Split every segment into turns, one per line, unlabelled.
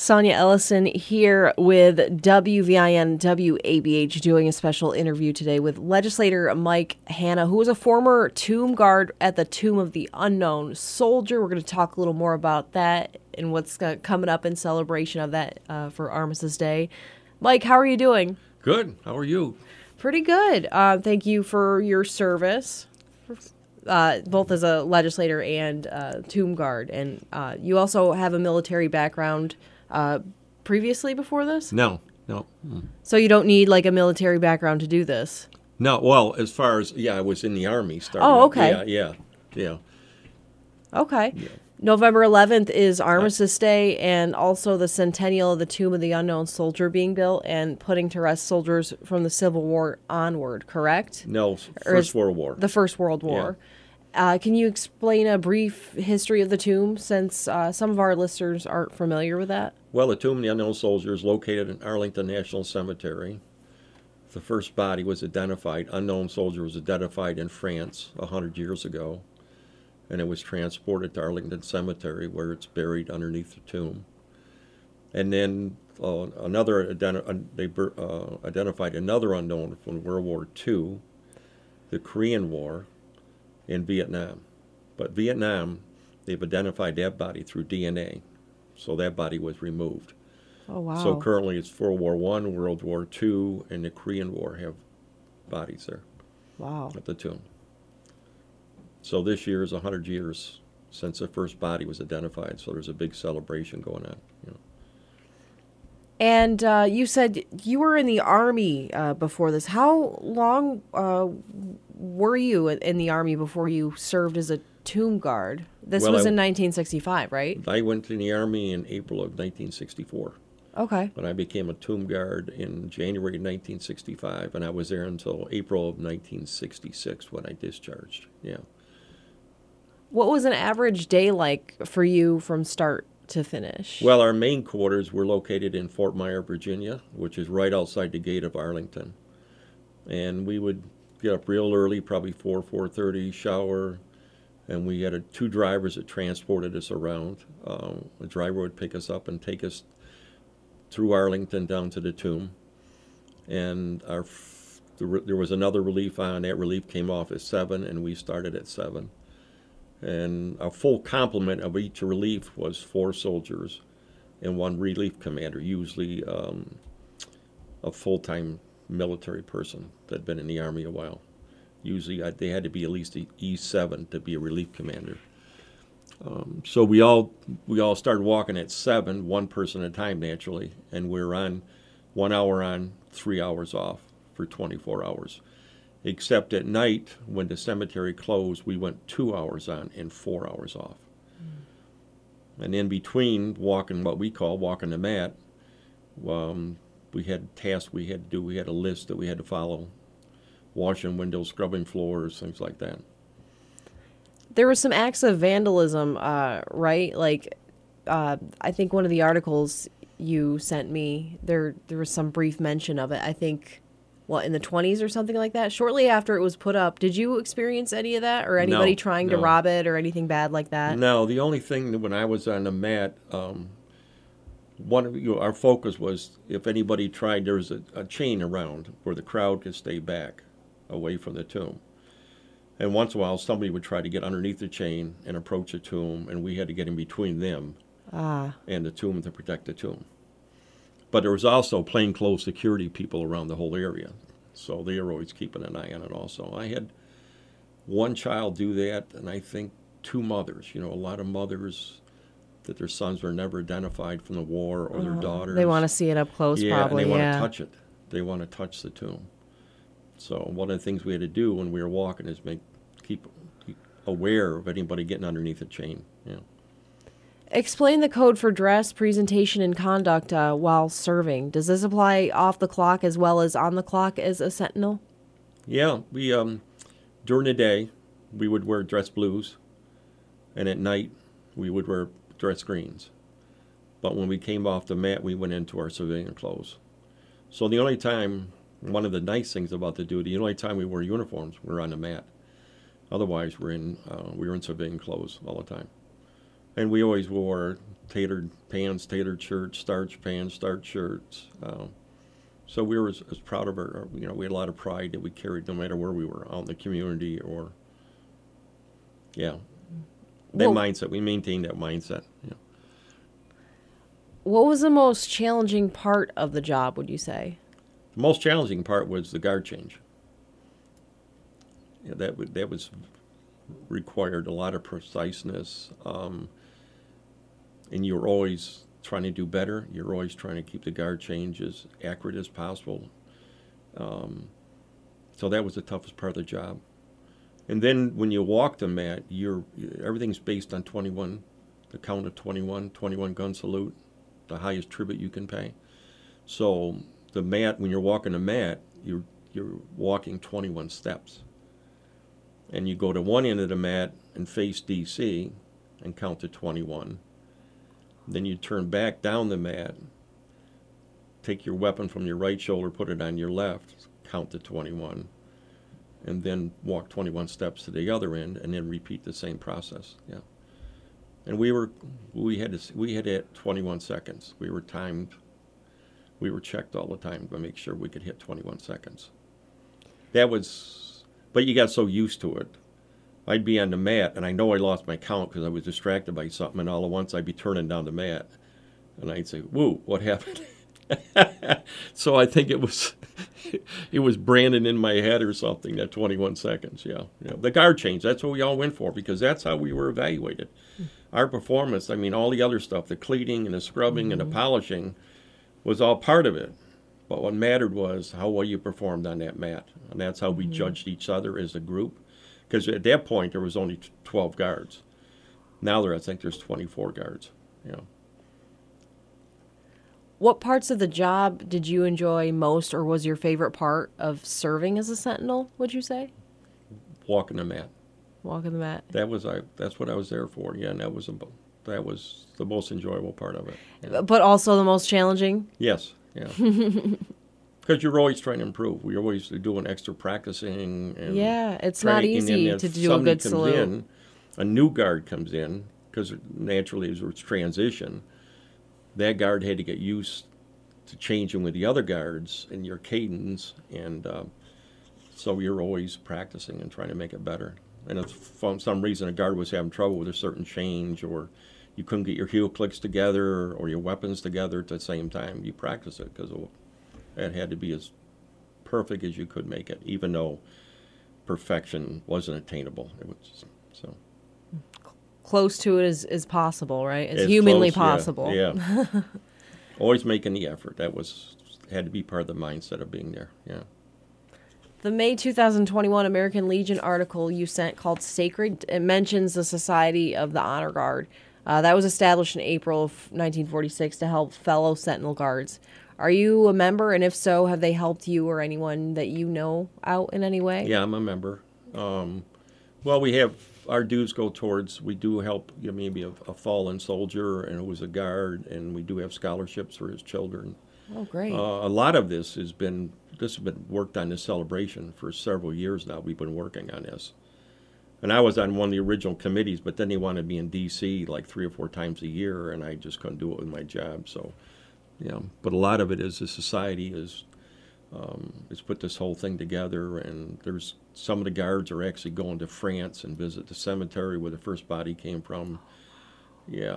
Sonya Ellison here with WVIN WABH doing a special interview today with legislator Mike Hanna, who was a former tomb guard at the Tomb of the Unknown Soldier. We're going to talk a little more about that and what's coming up in celebration of that uh, for Armistice Day. Mike, how are you doing?
Good. How are you?
Pretty good. Uh, thank you for your service uh, both as a legislator and uh, tomb guard, and uh, you also have a military background uh, previously before this.
No, no. Mm.
So you don't need like a military background to do this.
No, well, as far as yeah, I was in the army. Starting
oh, okay.
Yeah, yeah, yeah.
Okay. Yeah. November 11th is Armistice Day and also the centennial of the Tomb of the Unknown Soldier being built and putting to rest soldiers from the Civil War onward, correct?
No, First World War.
The First World War. Yeah. Uh, can you explain a brief history of the tomb since uh, some of our listeners aren't familiar with that?
Well, the Tomb of the Unknown Soldier is located in Arlington National Cemetery. The first body was identified, unknown soldier was identified in France 100 years ago and it was transported to Arlington Cemetery where it's buried underneath the tomb. And then uh, another uh, they uh, identified another unknown from World War II, the Korean War, in Vietnam. But Vietnam, they've identified that body through DNA, so that body was removed.
Oh wow!
So currently, it's World War One, World War Two, and the Korean War have bodies there.
Wow!
At the tomb. So this year is 100 years since the first body was identified. So there's a big celebration going on.
And uh, you said you were in the army uh, before this. How long uh, were you in the army before you served as a tomb guard? This well, was I, in 1965, right?
I went in the army in April of 1964.
Okay.
But I became a tomb guard in January 1965, and I was there until April of 1966 when I discharged. Yeah.
What was an average day like for you from start to finish?
Well, our main quarters were located in Fort Myer, Virginia, which is right outside the gate of Arlington. And we would get up real early, probably 4, 4.30, shower, and we had a, two drivers that transported us around. Um, the driver would pick us up and take us through Arlington down to the tomb. And our there was another relief on. That relief came off at 7, and we started at 7 and a full complement of each relief was four soldiers and one relief commander, usually um, a full-time military person that had been in the army a while. Usually, uh, they had to be at least E seven to be a relief commander. Um, so we all we all started walking at seven, one person at a time, naturally, and we are on one hour on, three hours off for 24 hours except at night when the cemetery closed, we went two hours on and four hours off. Mm. And in between walking what we call walking the mat, um, we had tasks we had to do. We had a list that we had to follow, washing windows, scrubbing floors, things like that.
There were some acts of vandalism, uh, right? Like, uh, I think one of the articles you sent me, there there was some brief mention of it. I think what in the 20s or something like that shortly after it was put up did you experience any of that or anybody
no,
trying
no.
to rob it or anything bad like that
no the only thing that when i was on the mat um, one of you know, our focus was if anybody tried there was a, a chain around where the crowd could stay back away from the tomb and once in a while somebody would try to get underneath the chain and approach the tomb and we had to get in between them
ah.
and the tomb to protect the tomb but there was also plainclothes security people around the whole area. So they were always keeping an eye on it also. I had one child do that, and I think two mothers. You know, a lot of mothers that their sons were never identified from the war or their oh, daughters.
They want to see it up close,
yeah,
probably.
and they
yeah.
want to touch it. They want to touch the tomb. So one of the things we had to do when we were walking is make keep, keep aware of anybody getting underneath a chain. Yeah.
Explain the code for dress, presentation, and conduct uh, while serving. Does this apply off the clock as well as on the clock as a sentinel?
Yeah, we um, during the day we would wear dress blues, and at night we would wear dress greens. But when we came off the mat, we went into our civilian clothes. So the only time, one of the nice things about the duty, the only time we wore uniforms, we are on the mat. Otherwise, we're in uh, we were in civilian clothes all the time and we always wore tailored pants, tailored shirts, starch pants, starch shirts. Um, so we were as, as proud of our, you know, we had a lot of pride that we carried no matter where we were, out in the community or, yeah. That
Well-
mindset, we maintained that mindset. Yeah.
What was the most challenging part of the job, would you say?
The most challenging part was the guard change. Yeah, that would, that was required a lot of preciseness, um, and you're always trying to do better. You're always trying to keep the guard change as accurate as possible. Um, so that was the toughest part of the job. And then when you walk the mat, you're everything's based on 21, the count of 21, 21 gun salute, the highest tribute you can pay. So the mat, when you're walking the mat, you're you're walking 21 steps. And you go to one end of the mat and face DC and count to 21. Then you turn back down the mat, take your weapon from your right shoulder, put it on your left, count to 21, and then walk 21 steps to the other end, and then repeat the same process. Yeah. And we were, we had to, we had it 21 seconds. We were timed. We were checked all the time to make sure we could hit 21 seconds. That was, but you got so used to it. I'd be on the mat, and I know I lost my count because I was distracted by something, and all at once I'd be turning down the mat, and I'd say, "Whoa, what happened?" so I think it was, it was branded in my head or something. That 21 seconds, yeah, yeah. The guard change. That's what we all went for because that's how we were evaluated. Hmm. Our performance. I mean, all the other stuff, the cleaning and the scrubbing and the mm-hmm. polishing, was all part of it. But what mattered was how well you performed on that mat, and that's how we mm-hmm. judged each other as a group. Because at that point there was only 12 guards. Now there, I think there's 24 guards. You know,
What parts of the job did you enjoy most, or was your favorite part of serving as a sentinel? Would you say
walking the mat.
walking the mat?
That was I. That's what I was there for. Yeah, and that was a, that was the most enjoyable part of it. Yeah.
But also the most challenging.
Yes. Yeah. Because you're always trying to improve. We're always doing extra practicing. And
Yeah, it's not easy to do a good
comes
salute.
In, a new guard comes in because naturally as it's transition, that guard had to get used to changing with the other guards and your cadence, and uh, so you're always practicing and trying to make it better. And if for some reason a guard was having trouble with a certain change, or you couldn't get your heel clicks together or your weapons together at the same time, you practice it because it had to be as perfect as you could make it, even though perfection wasn't attainable. It was so
Close to it as, as possible, right? As,
as
humanly
close, yeah,
possible.
Yeah. Always making the effort. That was had to be part of the mindset of being there. Yeah.
The May 2021 American Legion article you sent called Sacred, it mentions the Society of the Honor Guard. Uh, that was established in April of 1946 to help fellow Sentinel Guards. Are you a member? And if so, have they helped you or anyone that you know out in any way?
Yeah, I'm a member. Um, well, we have our dues go towards. We do help you know, maybe a, a fallen soldier and who was a guard, and we do have scholarships for his children.
Oh, great.
Uh, a lot of this has been this has been worked on this celebration for several years now. We've been working on this, and I was on one of the original committees, but then they wanted me in D.C. like three or four times a year, and I just couldn't do it with my job. So, yeah. But a lot of it is the society is um, has put this whole thing together, and there's some of the guards are actually going to France and visit the cemetery where the first body came from. Yeah,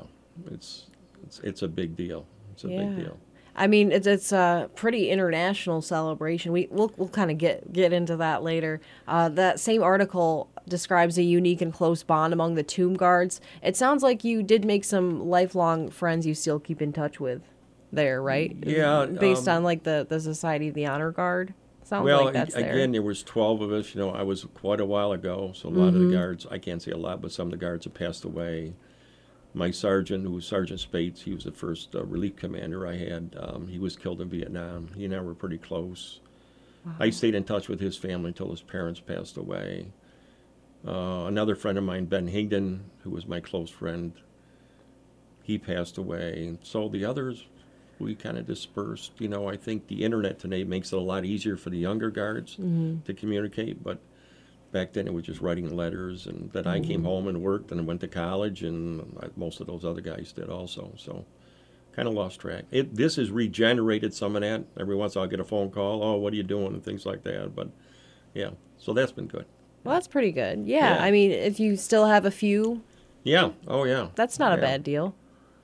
it's it's it's a big deal. It's a
Yeah.
big deal.
I mean, it's it's a pretty international celebration. We we'll we'll kind of get get into that later. Uh, that same article describes a unique and close bond among the tomb guards. It sounds like you did make some lifelong friends you still keep in touch with there, right?
Yeah,
based
um,
on like the the Society of the Honor Guard. Sounds
well,
like that's
a-
there.
again, there was 12 of us. You know, I was quite a while ago, so a lot of
Mm-hmm.
the guards, I can't say a lot, but some of the guards have passed away. My sergeant, who was Sergeant Spates, he was the first uh, relief commander I had. Um, he was killed in Vietnam. He and I were pretty close. I stayed in touch with his family until his parents passed away. Uh, another friend of mine, Ben Higdon, who was my close friend, he passed away. And So the others, we kind of dispersed. You know, I think the internet today makes it a lot easier for the younger guards to communicate, but back then it was just writing letters, and then I came home and worked, and went to college, and I, most of those other guys did also. So, kind of lost track. It this has regenerated some of that. Every once in a while, I'll get a phone call. Oh, what are you doing? and things like that. But yeah, so that's been good.
Well, that's pretty good. Yeah,
Yeah.
I mean, if you still have a few,
Yeah. Oh yeah.
that's not a bad deal.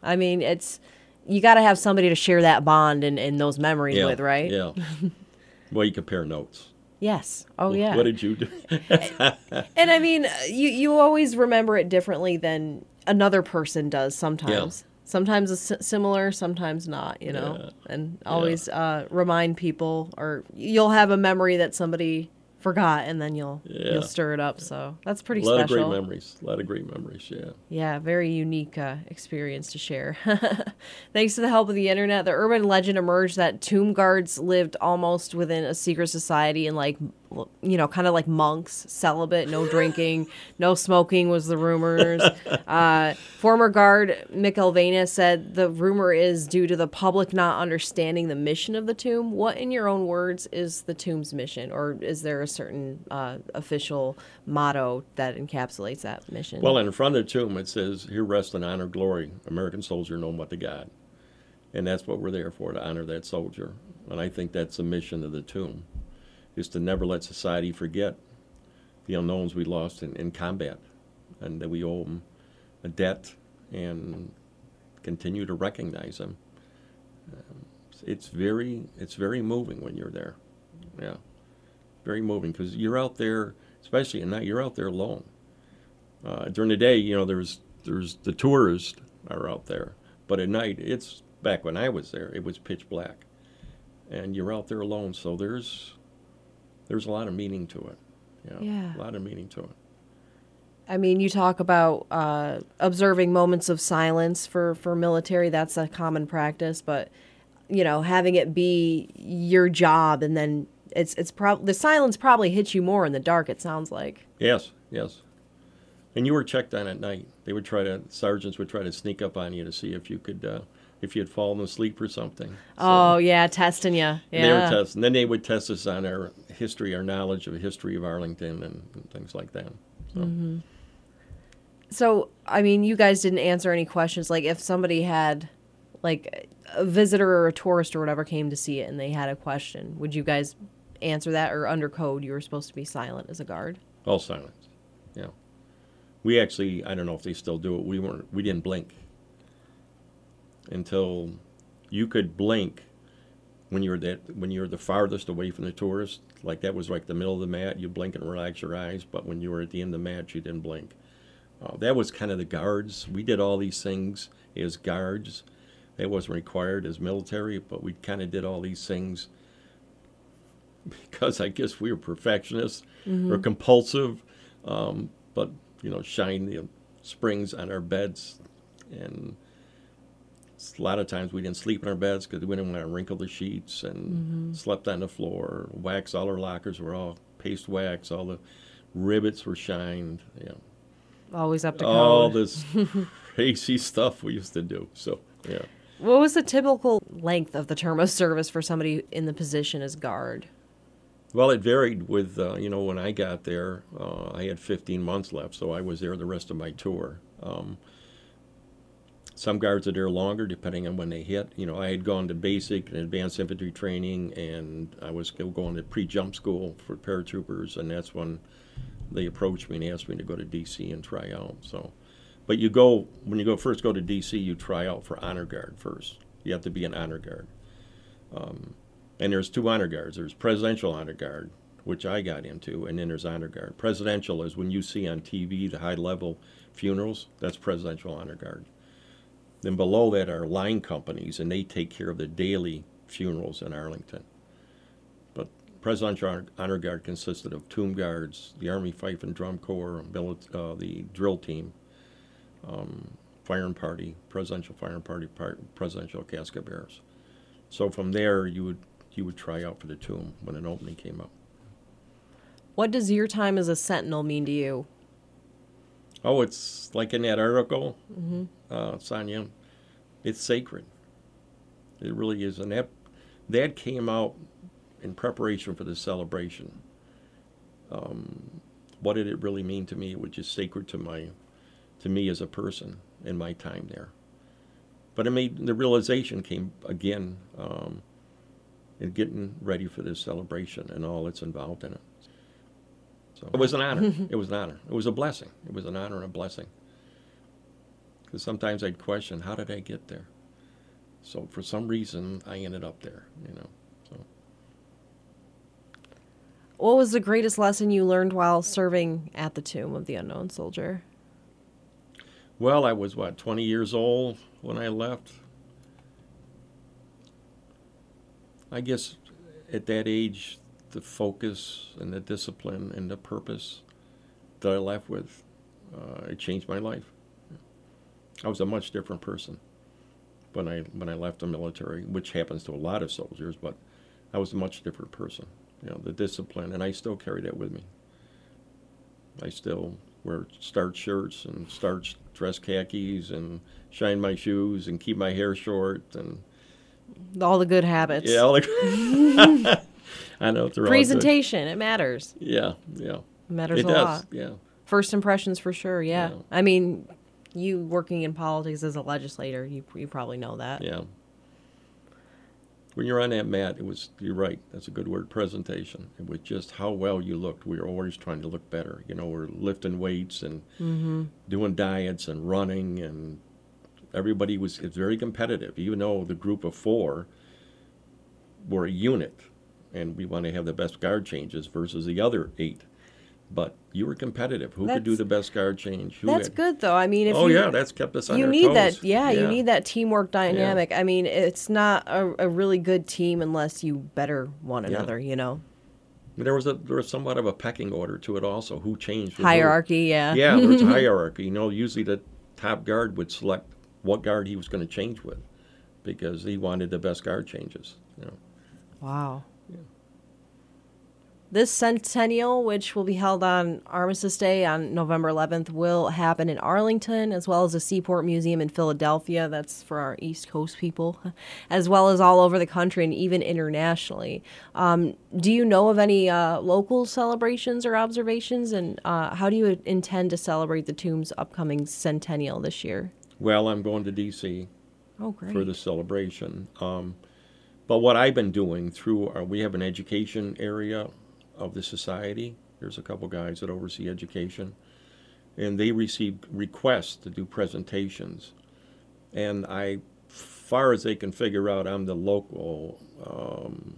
I mean, it's you got to have somebody to share that bond and, and those memories
Yeah.
with, right?
Yeah. well, you compare notes.
Yes. Oh yeah.
What did you do?
And I mean, you you always remember it differently than another person does sometimes. Sometimes it's similar, sometimes not, you know.
Yeah.
And always uh, remind people, or you'll have a memory that somebody forgot, and then you'll
Yeah.
you'll stir it up. So that's pretty
a lot
special.
of great memories. A lot of great memories. Yeah.
Yeah, very unique uh, experience to share. Thanks to the help of the internet, the urban legend emerged that tomb guards lived almost within a secret society and, like, you know, kind of like monks, celibate, no drinking, no smoking was the rumors. Uh, former guard Mick Elvena said the rumor is due to the public not understanding the mission of the tomb. What, in your own words, is the tomb's mission, or is there a certain uh, official motto that encapsulates that mission?
Well, in front of the tomb, it says, Here rest in honor, glory, American soldier known but to God. And that's what we're there for, to honor that soldier. And I think that's the mission of the tomb, is to never let society forget the unknowns we lost in, in combat. And that we owe them a debt and continue to recognize them. Um, it's very, it's very moving when you're there. Yeah. Very moving because you're out there, especially at night, you're out there alone. Uh, during the day, you know, there's there's the tourists are out there, but at night, it's back when I was there, it was pitch black, and you're out there alone. So there's there's a lot of meaning to it. You know,
Yeah.
a lot of meaning to it.
I mean, you talk about uh, observing moments of silence for, for military. That's a common practice, but you know, having it be your job, and then it's it's prob the silence probably hits you more in the dark. It sounds like.
Yes, yes. And you were checked on at night. They would try to sergeants would try to sneak up on you to see if you could uh, if you had fallen asleep or something.
Oh yeah, testing you. Yeah.
They were testing. Then they would test us on our history, our knowledge of the history of Arlington, and, and things like that. So, mm-hmm.
So, I mean, you guys didn't answer any questions. Like, if somebody had, like, a visitor or a tourist or whatever came to see it and they had a question, would you guys answer that? Or under code, you were supposed to be silent as a guard?
all silence. Yeah. We actually, I don't know if they still do it. We weren't. We didn't blink until you could blink when you were that when you were the farthest away from the tourist. Like that was like the middle of the mat. You blink and relax your eyes. But when you were at the end of the mat, you didn't blink. Uh, that was kind of the guards. We did all these things as guards. That wasn't required as military, but we kind of did all these things because I guess we were perfectionists or compulsive. Um, but you know, shine the springs on our beds, and a lot of times we didn't sleep in our beds because we didn't want to wrinkle the sheets, and slept on the floor. Wax all our lockers were all paste wax. All the rivets were shined. Yeah,
Always up to code.
all this crazy stuff we used to do. So yeah.
What was the typical length of the term of service for somebody in the position as guard?
Well, it varied with, uh, you know, when I got there, uh, I had 15 months left, so I was there the rest of my tour. Um, some guards are there longer, depending on when they hit. You know, I had gone to basic and advanced infantry training, and I was going to pre-jump school for paratroopers, and that's when they approached me and asked me to go to DC and try out. So, but you go when you go first go to DC, you try out for honor guard first. You have to be an honor guard. Um, and there's two honor guards. There's presidential honor guard, which I got into, and then there's honor guard. Presidential is when you see on TV the high level funerals. That's presidential honor guard. Then below that are line companies, and they take care of the daily funerals in Arlington. But presidential honor, guard consisted of tomb guards, the Army Fife and Drum Corps, uh, the drill team, um, firing party, presidential firing party, par- presidential casket bearers. So from there, you would you would try out for the tomb when an opening came up.
What does your time as a sentinel mean to you?
Oh, it's like in that article, uh, Sonya. It's sacred. It really is, and that that came out in preparation for the celebration. Um, what did it really mean to me? It was just sacred to my, to me as a person in my time there. But it made the realization came again um, in getting ready for this celebration and all that's involved in it. So it was an honor. it was an honor. It was a blessing. It was an honor and a blessing. Because sometimes I'd question, how did I get there? So for some reason, I ended up there. You know. So
What was the greatest lesson you learned while serving at the tomb of the unknown soldier?
well, I was what 20 years old when I left. I guess at that age, the focus and the discipline and the purpose that I left with, uh, it changed my life. I was a much different person when I when I left the military, which happens to a lot of soldiers, but I was a much different person. You know, the discipline, and I still carry that with me. I still wear starched shirts and starched dress khakis and shine my shoes and keep my hair short and
All the good habits.
yeah, like I know they're.
Presentation, it matters.
Yeah, yeah,
It matters
it
a
does.
lot.
Yeah,
First impressions for sure, yeah.
Yeah.
I mean, you working in politics as a legislator, you you probably know that.
yeah. When you're on that mat, it was you're right. That's a good word. Presentation. It was just how well you looked. We were always trying to look better. You know, we're lifting weights and
Mm-hmm.
doing diets and running, and everybody was it's very competitive. Even though the group of four were a unit, and we want to have the best guard changes versus the other eight. But you were competitive. Who could do the best guard change? Who
That's
had-
good though. I mean, if
Oh
you,
yeah, that's kept us on
you
our
need
toes.
that yeah, you need that teamwork dynamic i mean it's not a, a really good team unless you better one
Yeah.
another you know
There was a there was somewhat of a pecking order to it also. Who changed with who.
hierarchy yeah
Yeah, there's hierarchy. You know, usually the top guard would select what guard he was going to change with, because he wanted the best guard changes. You know.
wow this centennial which will be held on armistice day on november 11th will happen in arlington as well as the seaport museum in philadelphia that's for our east coast people as well as all over the country and even internationally um, do you know of any uh, local celebrations or observations and uh, how do you intend to celebrate the tomb's upcoming centennial this year
Well, I'm going to D.C.
oh
for the celebration. Um, but what I've been doing through our, we have an education area of the society. There's a couple guys that oversee education, and they receive requests to do presentations. And I, far as they can figure out, I'm the local, um,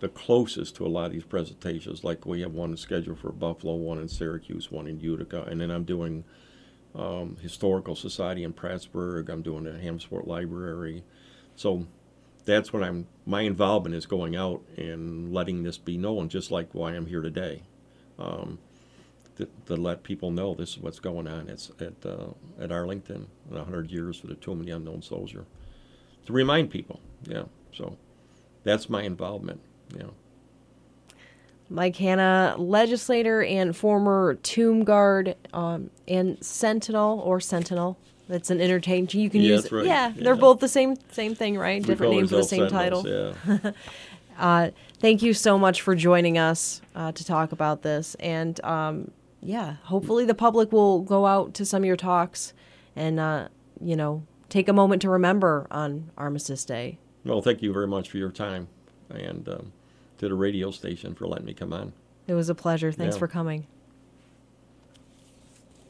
the closest to a lot of these presentations. Like we have one scheduled for Buffalo, one in Syracuse, one in Utica, and then I'm doing um, Historical Society in Prattsburgh. I'm doing the Hamsport Library. So that's what I'm, my involvement is going out and letting this be known, just like why I'm here today. Um, to, to let people know this is what's going on it's at, uh, at Arlington, 100 years for the Tomb of the Unknown Soldier. To remind people, yeah. So that's my involvement, yeah.
Mike Hanna, legislator and former tomb guard um, and sentinel or sentinel. That's an interchange. You can
Yeah,
use.
that's right.
Yeah, they're both the same same thing, right?
We
Different name for the same title.
Yeah.
Uh, thank you so much for joining us uh, to talk about this, and um, yeah, hopefully the public will go out to some of your talks and uh, you know take a moment to remember on Armistice Day.
Well, thank you very much for your time and um, to the radio station for letting me come on.
It was a pleasure. Thanks
Yeah.
for coming.